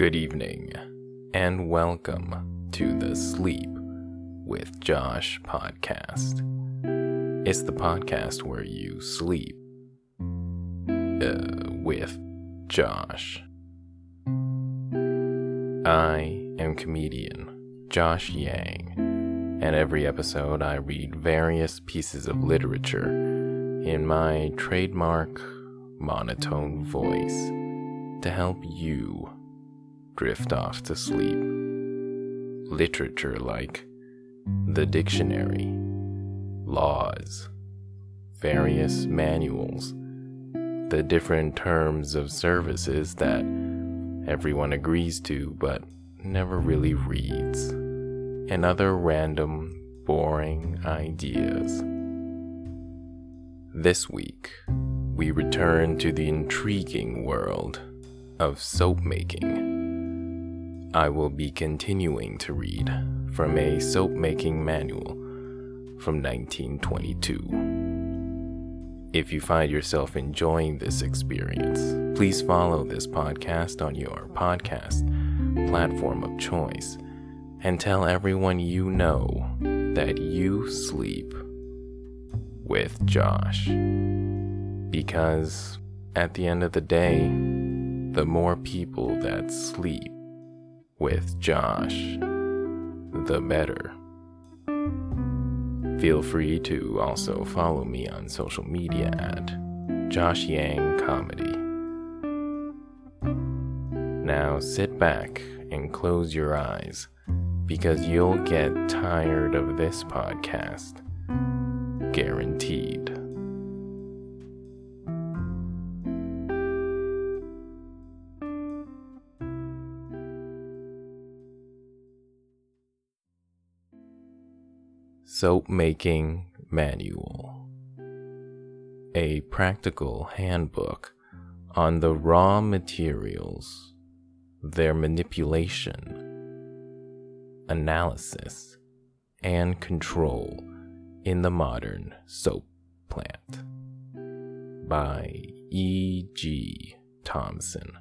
Good evening, and welcome to the Sleep with Josh podcast. It's the podcast where you sleep uh, with Josh. I am comedian Josh Yang, and every episode I read various pieces of literature in my trademark monotone voice to help you drift off to sleep. Literature like the dictionary, laws, various manuals, the different terms of services that everyone agrees to but never really reads, and other random, boring ideas. This week, we return to the intriguing world of soap making. I will be continuing to read from a soap making manual from 1922. If you find yourself enjoying this experience, please follow this podcast on your podcast platform of choice and tell everyone you know that you sleep with Josh. Because at the end of the day, the more people that sleep with Josh, the better. Feel free to also follow me on social media at Josh Yang Comedy. Now sit back and close your eyes because you'll get tired of this podcast. Guaranteed. Soap Making Manual A practical handbook on the raw materials, their manipulation, analysis, and control in the modern soap plant by E. G. Thomssen,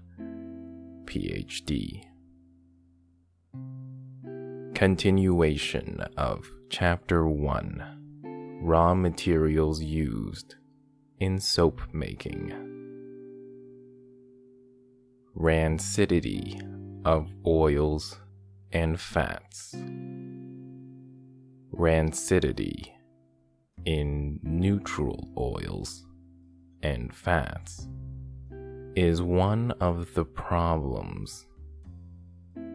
PhD. Continuation of Chapter 1 Raw Materials Used in Soap Making. Rancidity of Oils and Fats. Rancidity in neutral oils and fats is one of the problems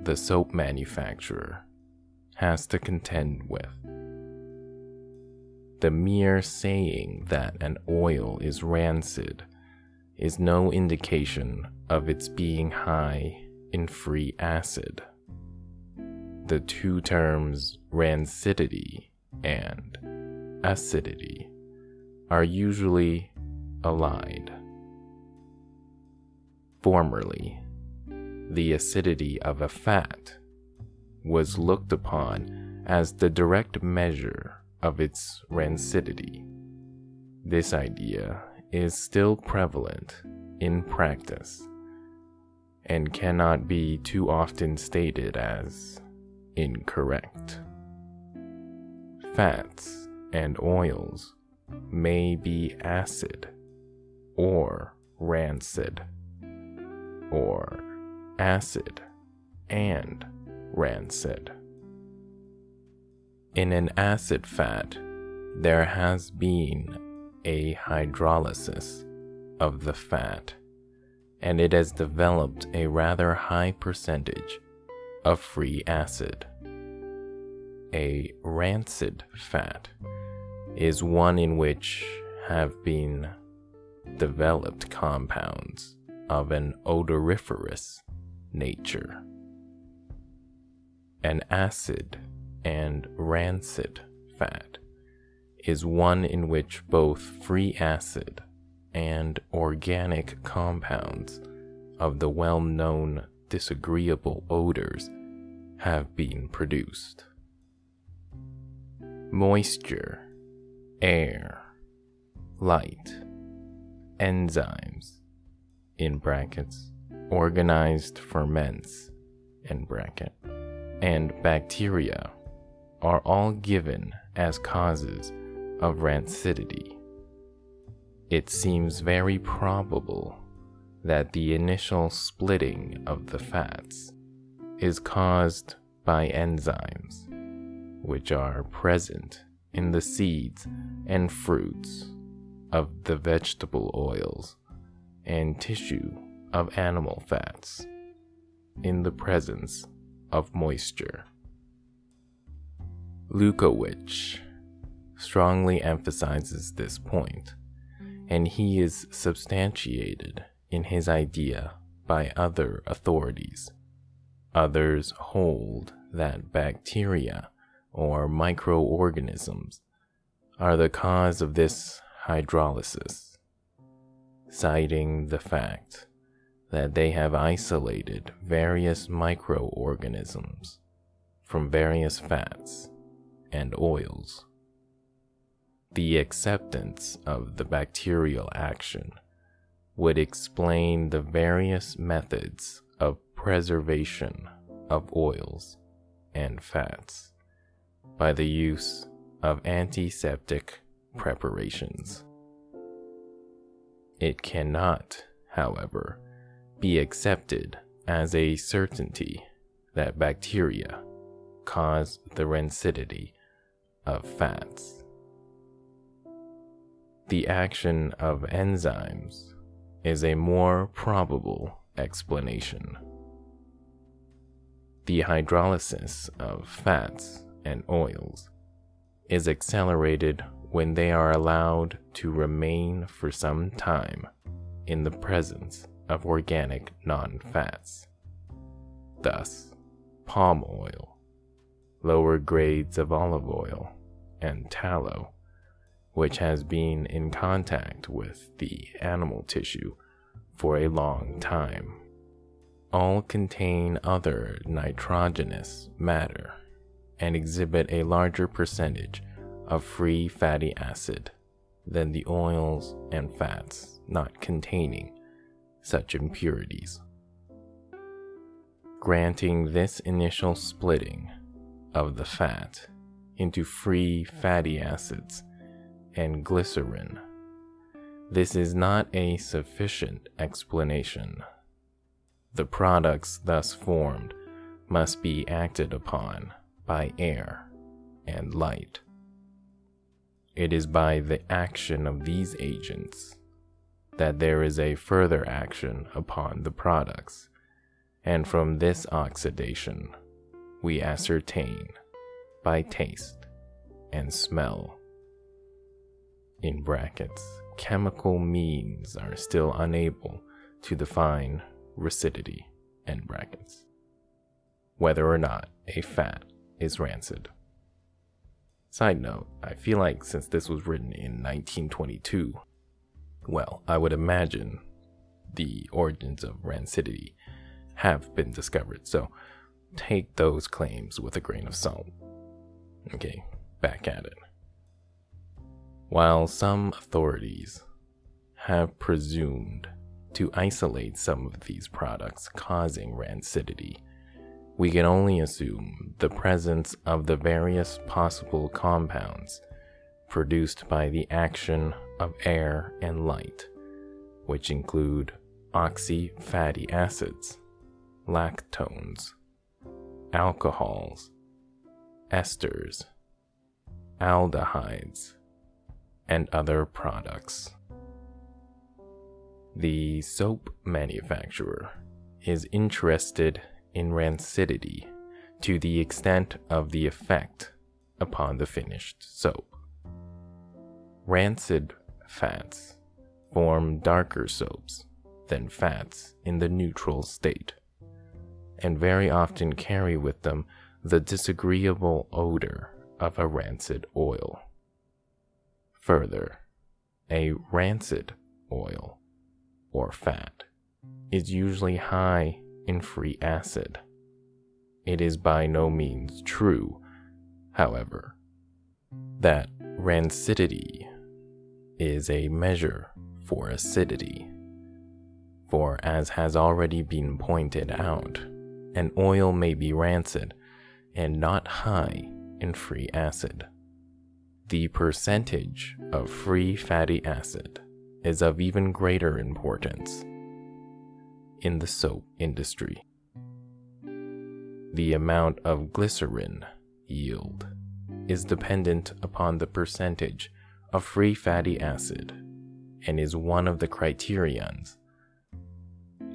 the soap manufacturer has to contend with. The mere saying that an oil is rancid is no indication of its being high in free acid. The two terms rancidity and acidity are usually allied. Formerly, the acidity of a fat was looked upon as the direct measure of its rancidity. This idea is still prevalent in practice and cannot be too often stated as incorrect. Fats and oils may be acid or rancid, or acid and rancid. In an acid fat, there has been a hydrolysis of the fat, and it has developed a rather high percentage of free acid. A rancid fat is one in which have been developed compounds of an odoriferous nature. An acid and rancid fat is one in which both free acid and organic compounds of the well known disagreeable odors have been produced. Moisture, air, light, enzymes, in brackets, organized ferments, in bracket, and bacteria are all given as causes of rancidity. It seems very probable that the initial splitting of the fats is caused by enzymes, which are present in the seeds and fruits of the vegetable oils and tissue of animal fats in the presence of moisture. Lewkowitsch strongly emphasizes this point, and he is substantiated in his idea by other authorities. Others hold that bacteria or microorganisms are the cause of this hydrolysis, citing the fact that they have isolated various microorganisms from various fats and oils. The acceptance of the bacterial action would explain the various methods of preservation of oils and fats by the use of antiseptic preparations. It cannot, however, be accepted as a certainty that bacteria cause the rancidity of fats. The action of enzymes is a more probable explanation. The hydrolysis of fats and oils is accelerated when they are allowed to remain for some time in the presence of organic non fats. Thus, palm oil, lower grades of olive oil, and tallow, which has been in contact with the animal tissue for a long time, all contain other nitrogenous matter and exhibit a larger percentage of free fatty acid than the oils and fats not containing such impurities. Granting this initial splitting of the fat into free fatty acids and glycerin, this is not a sufficient explanation. The products thus formed must be acted upon by air and light. It is by the action of these agents that there is a further action upon the products, and from this oxidation we ascertain by taste and smell. In brackets, chemical means are still unable to define rancidity. end brackets, whether or not a fat is rancid. Side note, I feel like since this was written in 1922, well, I would imagine the origins of rancidity have been discovered, so take those claims with a grain of salt. Okay, back at it. While some authorities have presumed to isolate some of these products causing rancidity we can only assume the presence of the various possible compounds produced by the action of air and light, which include oxy fatty acids, lactones, alcohols, esters, aldehydes, and other products. The soap manufacturer is interested in rancidity to the extent of the effect upon the finished soap. Rancid fats form darker soaps than fats in the neutral state, and very often carry with them the disagreeable odor of a rancid oil. Further, a rancid oil or fat is usually high in free acid. It is by no means true, however, that rancidity is a measure for acidity. For as has already been pointed out, an oil may be rancid and not high in free acid. The percentage of free fatty acid is of even greater importance in the soap industry. The amount of glycerin yield is dependent upon the percentage of free fatty acid and is one of the criterions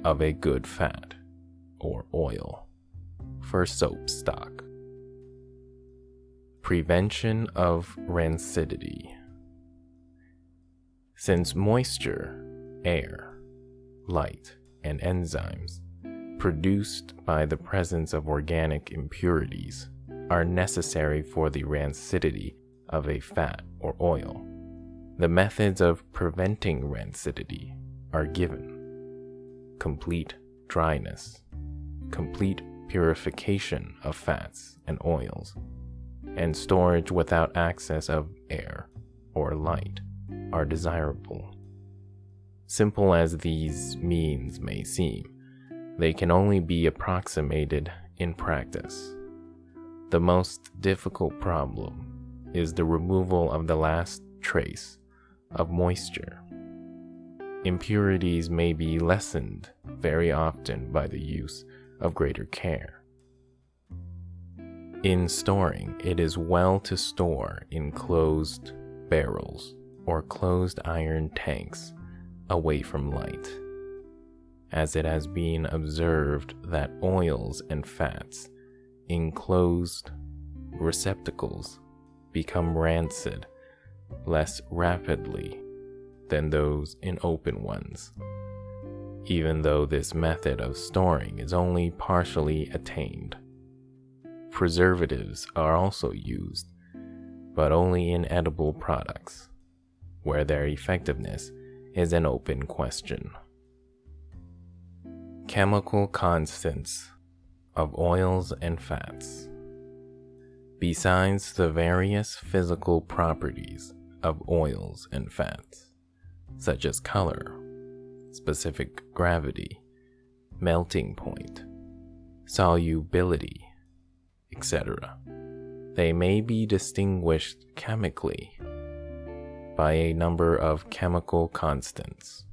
of a good fat or oil for soap stock. Prevention of rancidity. Since moisture, air, light, and enzymes produced by the presence of organic impurities are necessary for the rancidity of a fat or oil, the methods of preventing rancidity are given complete dryness, complete purification of fats and oils, and storage without access of air or light are desirable. Simple as these means may seem, they can only be approximated in practice. The most difficult problem is the removal of the last trace of moisture. Impurities may be lessened very often by the use of greater care. In storing, it is well to store in closed barrels or closed iron tanks away from light, as it has been observed that oils and fats in closed receptacles become rancid less rapidly than those in open ones, even though this method of storing is only partially attained. Preservatives are also used, but only in edible products, where their effectiveness is an open question. Chemical constants of oils and fats. Besides the various physical properties of oils and fats, such as color, specific gravity, melting point, solubility, etc. They may be distinguished chemically by a number of chemical constants.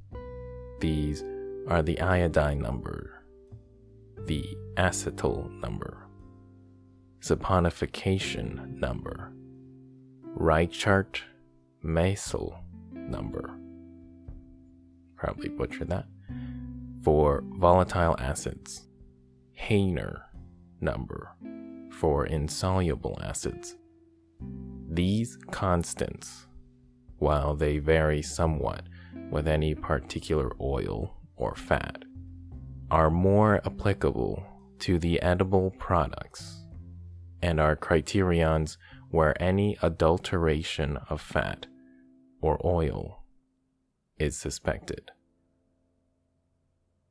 These are the iodine number, the acetyl number, saponification number, Reichert Masel number. Probably butchered that. For volatile acids, Hehner number for insoluble acids. These constants, while they vary somewhat with any particular oil or fat, are more applicable to the edible products and are criterions where any adulteration of fat or oil is suspected.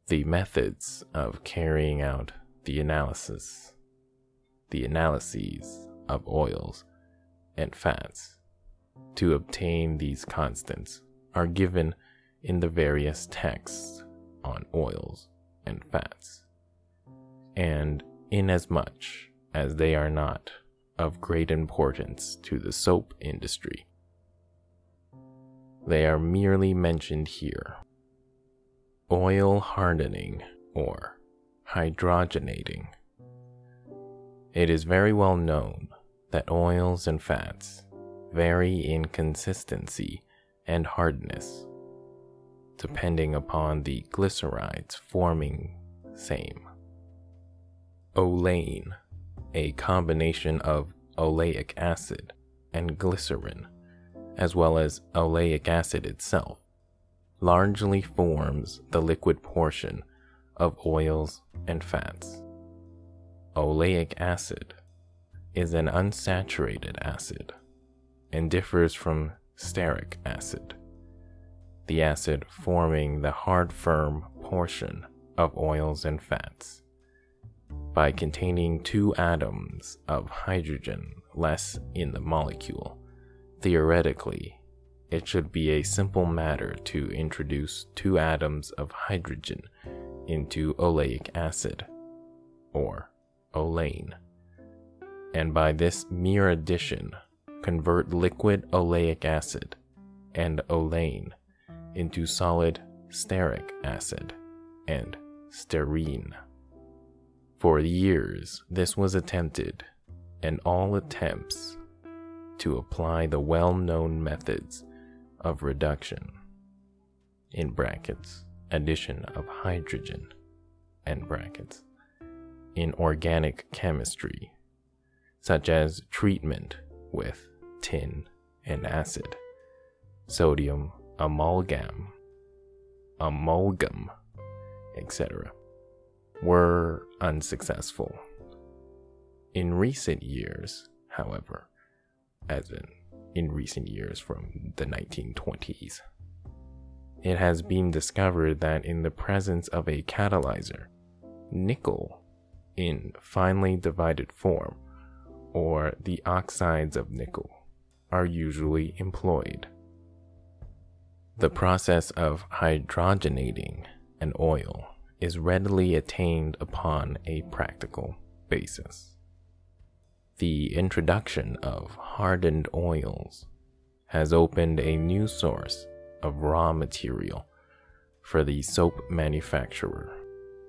The methods of carrying out the analysis the analyses of oils and fats to obtain these constants are given in the various texts on oils and fats. And inasmuch as they are not of great importance to the soap industry, they are merely mentioned here. Oil hardening or hydrogenating it is very well known that oils and fats vary in consistency and hardness, depending upon the glycerides forming same. Olein, a combination of oleic acid and glycerin, as well as oleic acid itself, largely forms the liquid portion of oils and fats. Oleic acid is an unsaturated acid and differs from stearic acid, the acid forming the hard firm portion of oils and fats. By containing two atoms of hydrogen less in the molecule, theoretically, it should be a simple matter to introduce two atoms of hydrogen into oleic acid or olein, and by this mere addition, convert liquid oleic acid and olein into solid stearic acid and stearin. For years, this was attempted, and all attempts to apply the well known methods of reduction, in brackets, addition of hydrogen, end brackets, in organic chemistry, such as treatment with tin and acid, sodium amalgam, amalgam, etc., were unsuccessful. In recent years, however, as in in recent years from the 1920s, it has been discovered that in the presence of a catalyzer, nickel in finely divided form, or the oxides of nickel, are usually employed. The process of hydrogenating an oil is readily attained upon a practical basis. The introduction of hardened oils has opened a new source of raw material for the soap manufacturer,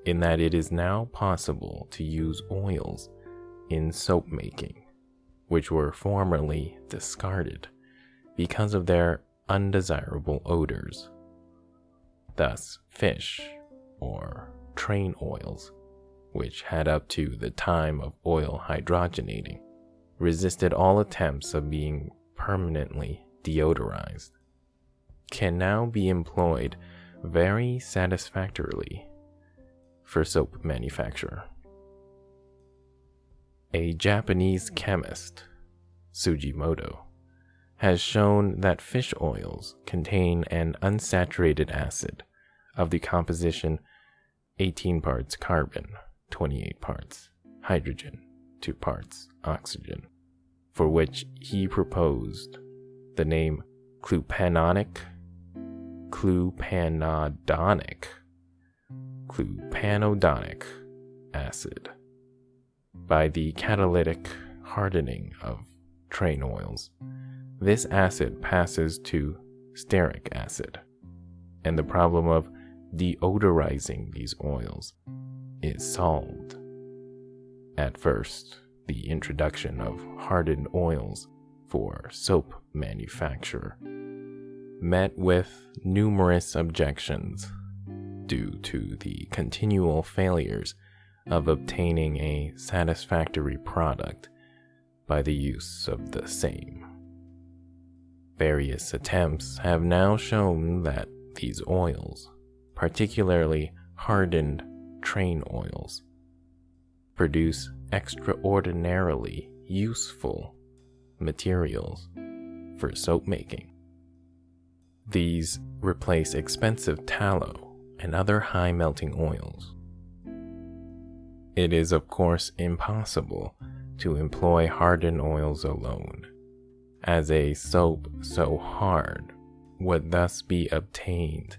in that it is now possible to use oils in soap making, which were formerly discarded because of their undesirable odors. Thus, fish, or train oils, which had up to the time of oil hydrogenating, resisted all attempts of being permanently deodorized, can now be employed very satisfactorily for soap manufacture. A Japanese chemist, Tsujimoto, has shown that fish oils contain an unsaturated acid of the composition 18 parts carbon, 28 parts hydrogen, 2 parts oxygen, for which he proposed the name clupanonic, clupanodonic, clupanodonic acid by the catalytic hardening of train oils. This acid passes to stearic acid, and the problem of deodorizing these oils is solved. At first, the introduction of hardened oils for soap manufacture met with numerous objections due to the continual failures of obtaining a satisfactory product by the use of the same. Various attempts have now shown that these oils, particularly hardened train oils, produce extraordinarily useful materials for soap making. These replace expensive tallow and other high melting oils. It is, of course, impossible to employ hardened oils alone as a soap so hard would thus be obtained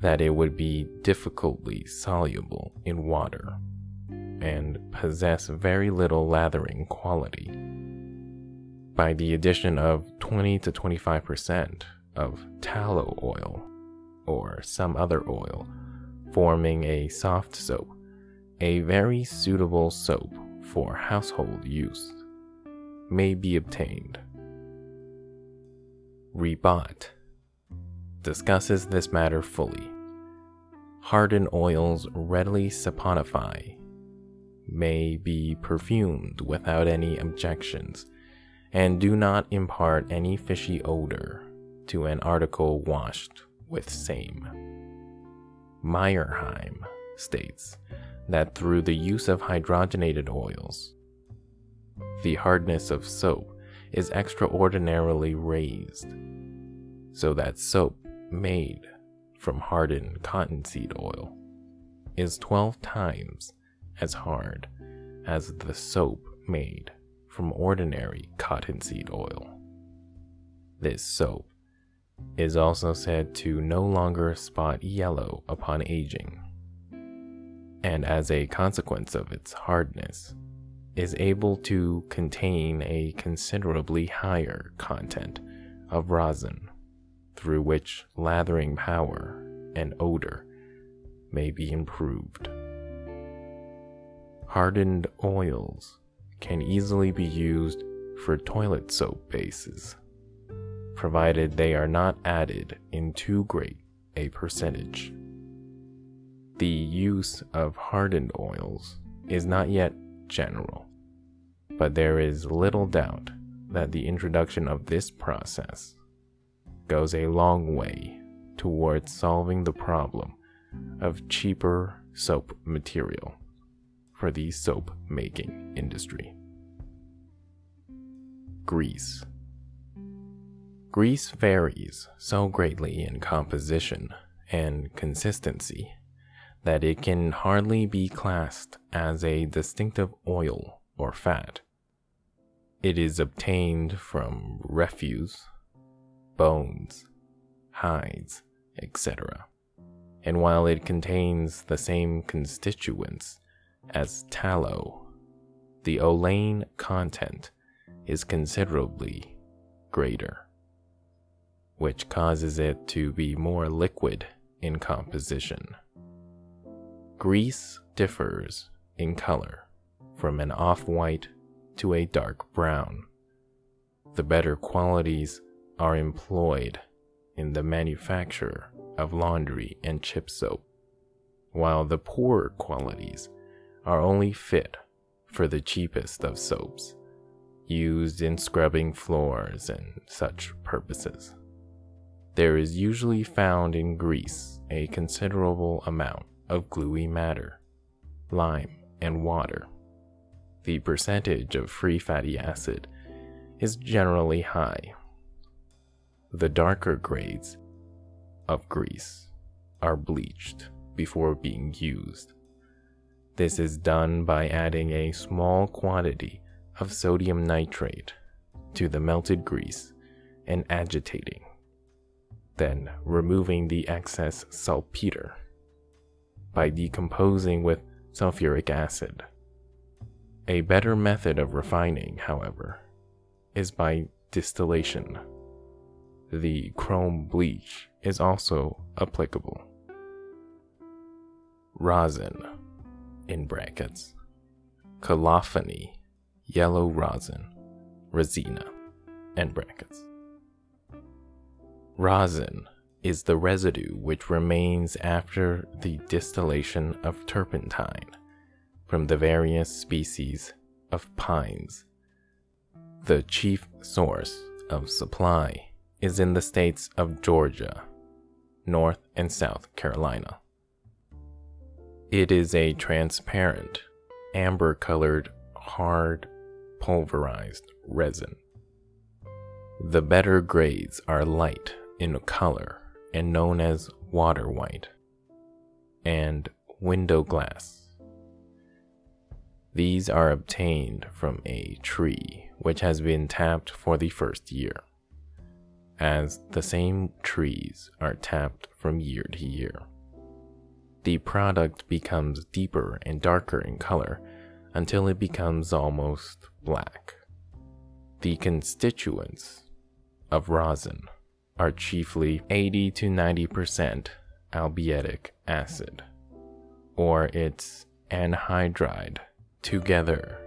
that it would be difficultly soluble in water and possess very little lathering quality. By the addition of 20 to 25% of tallow oil or some other oil, forming a soft soap, a very suitable soap for household use may be obtained. Ribot discusses this matter fully. Hardened oils readily saponify, may be perfumed without any objections, and do not impart any fishy odor to an article washed with same. Meyerheim states that through the use of hydrogenated oils, the hardness of soap is extraordinarily raised, so that soap made from hardened cottonseed oil is 12 times as hard as the soap made from ordinary cottonseed oil. This soap is also said to no longer spot yellow upon aging, and as a consequence of its hardness, is able to contain a considerably higher content of rosin, through which lathering power and odor may be improved. Hardened oils can easily be used for toilet soap bases, provided they are not added in too great a percentage. The use of hardened oils is not yet general, but there is little doubt that the introduction of this process goes a long way towards solving the problem of cheaper soap material for the soap making industry. Grease. Grease varies so greatly in composition and consistency that it can hardly be classed as a distinctive oil or fat. It is obtained from refuse, bones, hides, etc. And while it contains the same constituents as tallow, the olein content is considerably greater, which causes it to be more liquid in composition. Grease differs in color from an off white to a dark brown. The better qualities are employed in the manufacture of laundry and chip soap, while the poorer qualities are only fit for the cheapest of soaps, used in scrubbing floors and such purposes. There is usually found in grease a considerable amount of gluey matter, lime, and water. The percentage of free fatty acid is generally high. The darker grades of grease are bleached before being used. This is done by adding a small quantity of sodium nitrate to the melted grease and agitating, then removing the excess saltpeter by decomposing with sulfuric acid. A better method of refining, however, is by distillation. The chrome bleach is also applicable. Rosin, in brackets, colophony, yellow rosin, resina, end brackets. Rosin is the residue which remains after the distillation of turpentine from the various species of pines. The chief source of supply is in the states of Georgia, North and South Carolina. It is a transparent, amber colored, hard, pulverized resin. The better grades are light in color and known as water white, and window glass. These are obtained from a tree which has been tapped for the first year, as the same trees are tapped from year to year. The product becomes deeper and darker in color until it becomes almost black. The constituents of rosin are chiefly 80 to 90% abietic acid, or its anhydride, together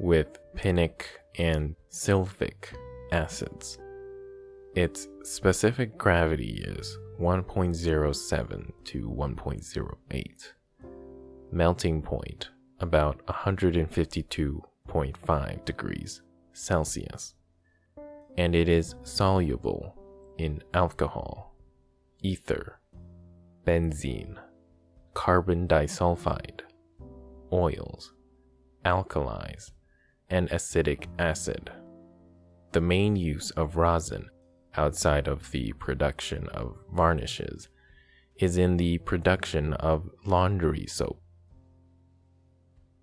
with pinic and sylvic acids. Its specific gravity is 1.07 to 1.08. Melting point about 152.5 degrees Celsius. And it is soluble in alcohol, ether, benzene, carbon disulfide, oils, alkalis, and acetic acid. The main use of rosin outside of the production of varnishes is in the production of laundry soap.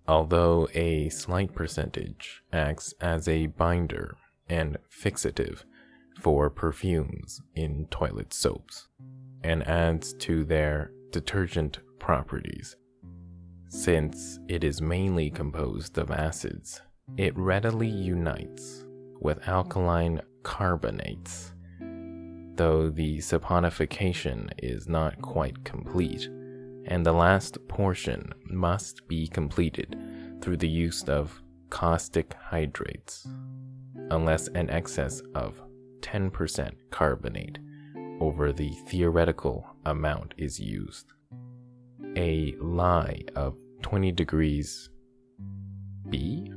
Although a slight percentage acts as a binder and fixative for perfumes in toilet soaps and adds to their detergent properties. Since it is mainly composed of acids, it readily unites with alkaline carbonates, though the saponification is not quite complete, and the last portion must be completed through the use of caustic hydrates, unless an excess of 10% carbonate over the theoretical amount is used. A lye of 20 degrees B,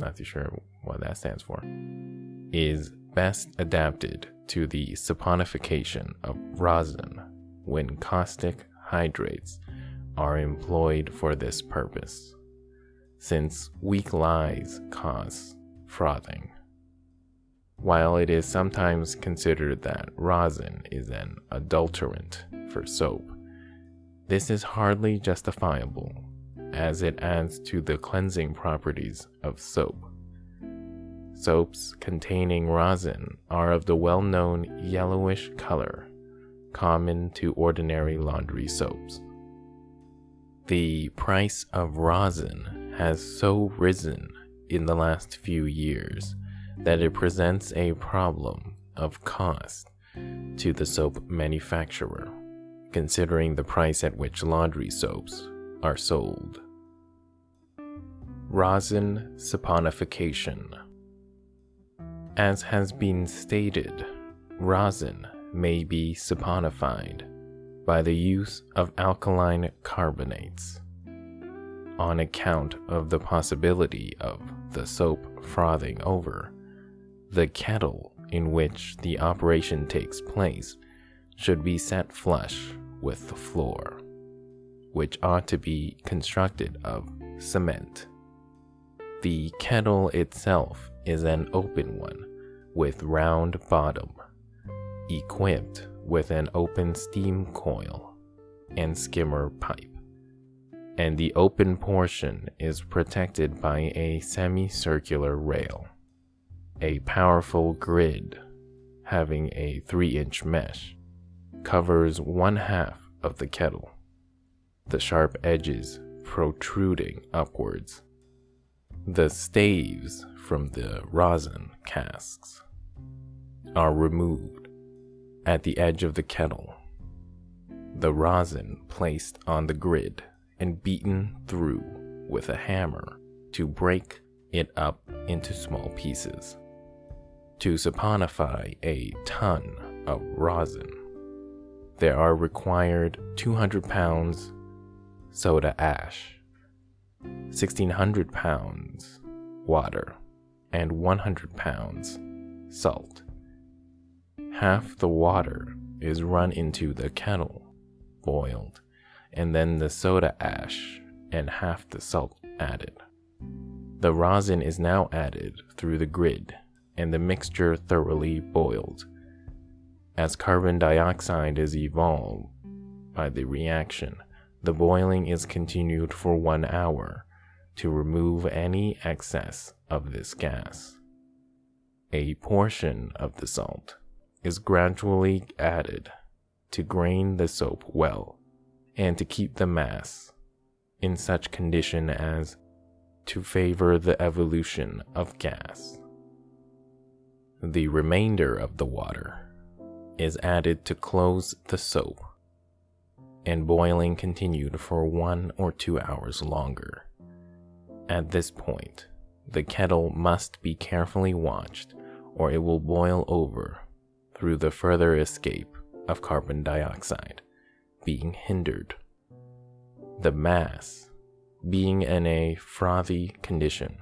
not too sure what that stands for, is best adapted to the saponification of rosin when caustic hydrates are employed for this purpose, since weak lyes cause frothing. While it is sometimes considered that rosin is an adulterant for soap, this is hardly justifiable as it adds to the cleansing properties of soap. Soaps containing rosin are of the well known yellowish color common to ordinary laundry soaps. The price of rosin has so risen in the last few years that it presents a problem of cost to the soap manufacturer, considering the price at which laundry soaps are sold. Rosin saponification. As has been stated, rosin may be saponified by the use of alkaline carbonates on account of the possibility of the soap frothing over the kettle in which the operation takes place should be set flush with the floor, which ought to be constructed of cement. The kettle itself is an open one with round bottom, equipped with an open steam coil and skimmer pipe, and the open portion is protected by a semicircular rail a powerful grid having a 3 inch mesh covers one half of the kettle, the sharp edges protruding upwards. The staves from the rosin casks are removed at the edge of the kettle, the rosin placed on the grid and beaten through with a hammer to break it up into small pieces to saponify a ton of rosin. There are required 200 pounds soda ash, 1600 pounds water, and 100 pounds salt. Half the water is run into the kettle, boiled, and then the soda ash and half the salt added. The rosin is now added through the grid and the mixture thoroughly boiled. As carbon dioxide is evolved by the reaction, the boiling is continued for one hour to remove any excess of this gas. A portion of the salt is gradually added to grain the soap well and to keep the mass in such condition as to favor the evolution of gas. The remainder of the water is added to close the soap, and boiling continued for one or two hours longer. At this point, the kettle must be carefully watched or it will boil over through the further escape of carbon dioxide being hindered. The mass, being in a frothy condition,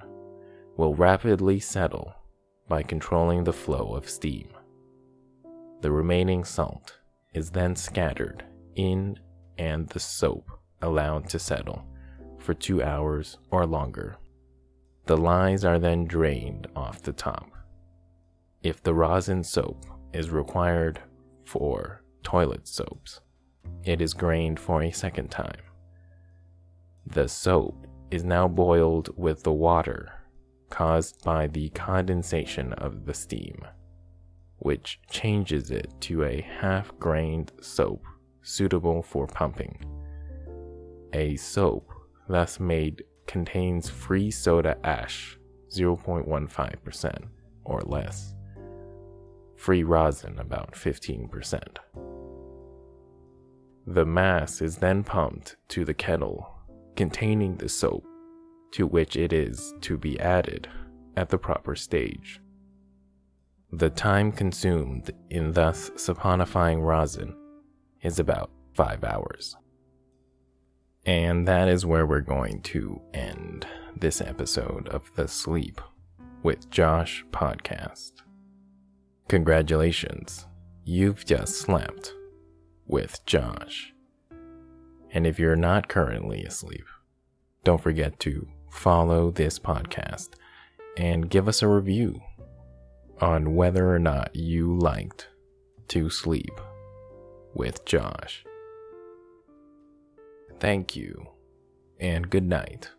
will rapidly settle by controlling the flow of steam. The remaining salt is then scattered in and the soap allowed to settle for two hours or longer. The lyes are then drained off the top. If the rosin soap is required for toilet soaps, it is grained for a second time. The soap is now boiled with the water caused by the condensation of the steam, which changes it to a half grained soap suitable for pumping. A soap thus made contains free soda ash 0.15% or less, free rosin about 15%. The mass is then pumped to the kettle containing the soap to which it is to be added at the proper stage. The time consumed in thus saponifying rosin is about five hours. And that is where we're going to end this episode of the Sleep with Josh podcast. Congratulations, you've just slept with Josh. And if you're not currently asleep, don't forget to follow this podcast and give us a review on whether or not you liked to sleep with Josh. Thank you, and good night.